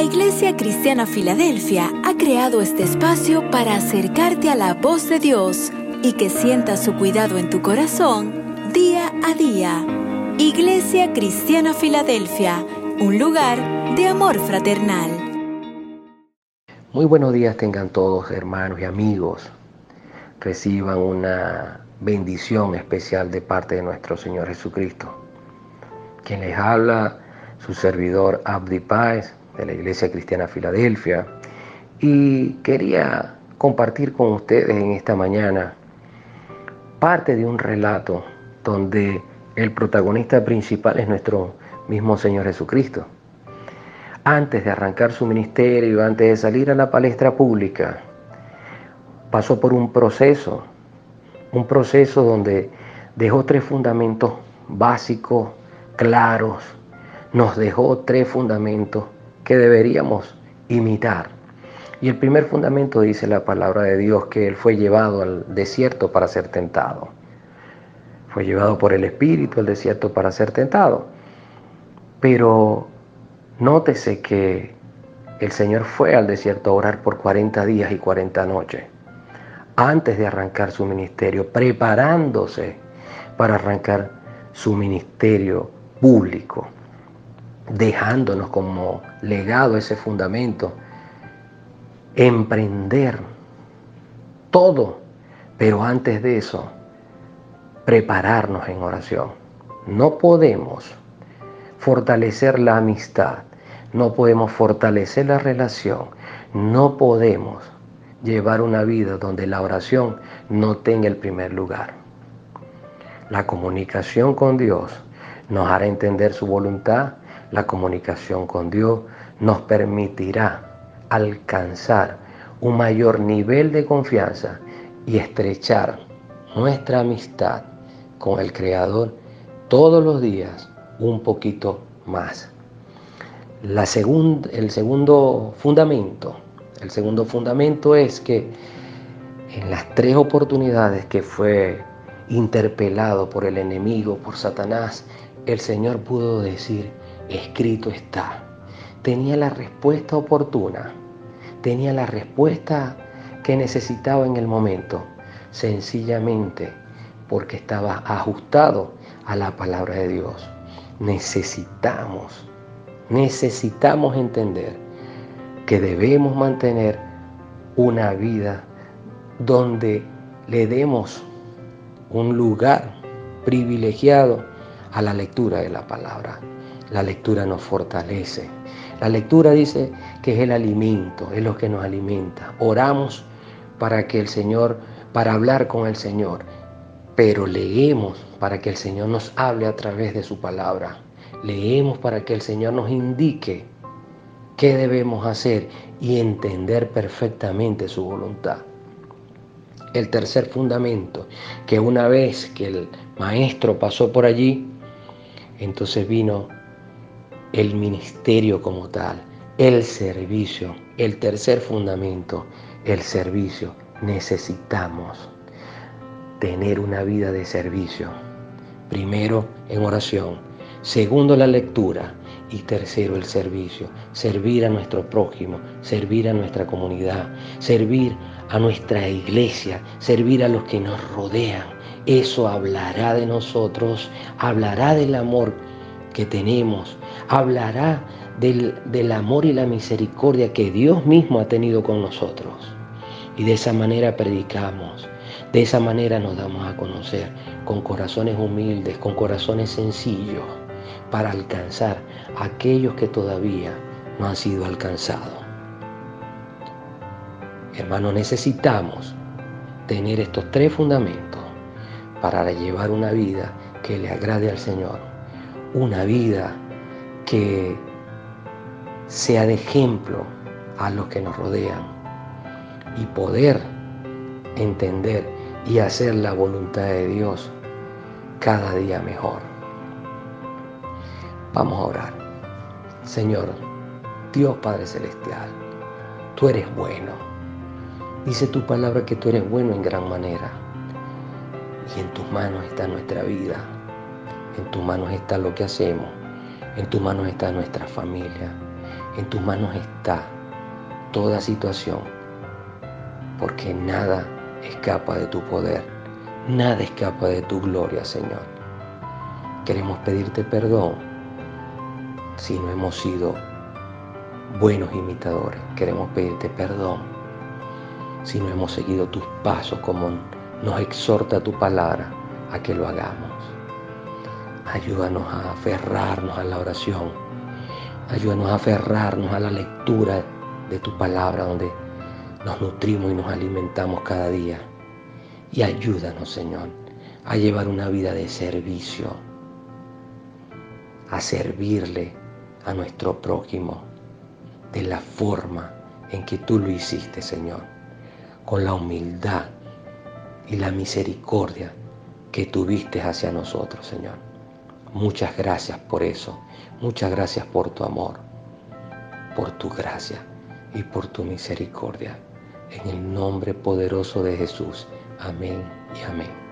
La Iglesia Cristiana Filadelfia ha creado este espacio para acercarte a la voz de Dios y que sientas su cuidado en tu corazón día a día. Iglesia Cristiana Filadelfia, un lugar de amor fraternal. Muy buenos días tengan todos hermanos y amigos. Reciban una bendición especial de parte de nuestro Señor Jesucristo. Quien les habla, su servidor Abdi Páez, de la Iglesia Cristiana Filadelfia, y quería compartir con ustedes en esta mañana parte de un relato donde el protagonista principal es nuestro mismo Señor Jesucristo. Antes de arrancar su ministerio, antes de salir a la palestra pública, pasó por un proceso, un proceso donde dejó tres fundamentos básicos, claros, nos dejó tres fundamentos que deberíamos imitar. Y el primer fundamento dice la palabra de Dios que Él fue llevado al desierto para ser tentado. Fue llevado por el Espíritu al desierto para ser tentado. Pero nótese que el Señor fue al desierto a orar por 40 días y 40 noches antes de arrancar su ministerio, preparándose para arrancar su ministerio público dejándonos como legado ese fundamento, emprender todo, pero antes de eso, prepararnos en oración. No podemos fortalecer la amistad, no podemos fortalecer la relación, no podemos llevar una vida donde la oración no tenga el primer lugar. La comunicación con Dios nos hará entender su voluntad, la comunicación con Dios nos permitirá alcanzar un mayor nivel de confianza y estrechar nuestra amistad con el Creador todos los días un poquito más. La el segundo fundamento, el segundo fundamento es que en las tres oportunidades que fue interpelado por el enemigo, por Satanás, el Señor pudo decir, escrito está. Tenía la respuesta oportuna, tenía la respuesta que necesitaba en el momento, sencillamente porque estaba ajustado a la palabra de Dios. Necesitamos, necesitamos entender que debemos mantener una vida donde le demos un lugar privilegiado a la lectura de la palabra. La lectura nos fortalece. La lectura dice que es el alimento, es lo que nos alimenta. Oramos para que el Señor, para hablar con el Señor, pero leemos para que el Señor nos hable a través de su palabra. Leemos para que el Señor nos indique qué debemos hacer y entender perfectamente su voluntad. El tercer fundamento, que una vez que el maestro pasó por allí, entonces vino el ministerio como tal, el servicio, el tercer fundamento, el servicio. Necesitamos tener una vida de servicio. Primero en oración, segundo la lectura y tercero el servicio. Servir a nuestro prójimo, servir a nuestra comunidad, servir a nuestra iglesia, servir a los que nos rodean. Eso hablará de nosotros, hablará del amor que tenemos, hablará del, del, amor y la misericordia que Dios mismo ha tenido con nosotros. Y de esa manera predicamos, de esa manera nos damos a conocer, con corazones humildes, con corazones sencillos, para alcanzar a aquellos que todavía no han sido alcanzados. Hermanos, necesitamos tener estos tres fundamentos para llevar una vida que le agrade al Señor una vida que sea de ejemplo a los que nos rodean y poder entender y hacer la voluntad de Dios cada día mejor. Vamos a orar. Señor, Dios Padre Celestial, tú eres bueno. Dice tu palabra que tú eres bueno en gran manera. Y en tus manos está nuestra vida. En tus manos está lo que hacemos. En tus manos está nuestra familia. En tus manos está toda situación, porque nada escapa de tu poder, nada escapa de tu gloria, Señor. Queremos pedirte perdón si no hemos sido buenos imitadores. Queremos pedirte perdón si no hemos seguido tus pasos como nos exhorta tu palabra a que lo hagamos. Ayúdanos a aferrarnos a la oración. Ayúdanos a aferrarnos a la lectura de tu palabra donde nos nutrimos y nos alimentamos cada día. Y ayúdanos, Señor, a llevar una vida de servicio, a servirle a nuestro prójimo de la forma en que tú lo hiciste, Señor, con la humildad y la misericordia que tuviste hacia nosotros, Señor. Muchas gracias por eso. Muchas gracias por tu amor, por tu gracia y por tu misericordia. En el nombre poderoso de Jesús. Amén y amén.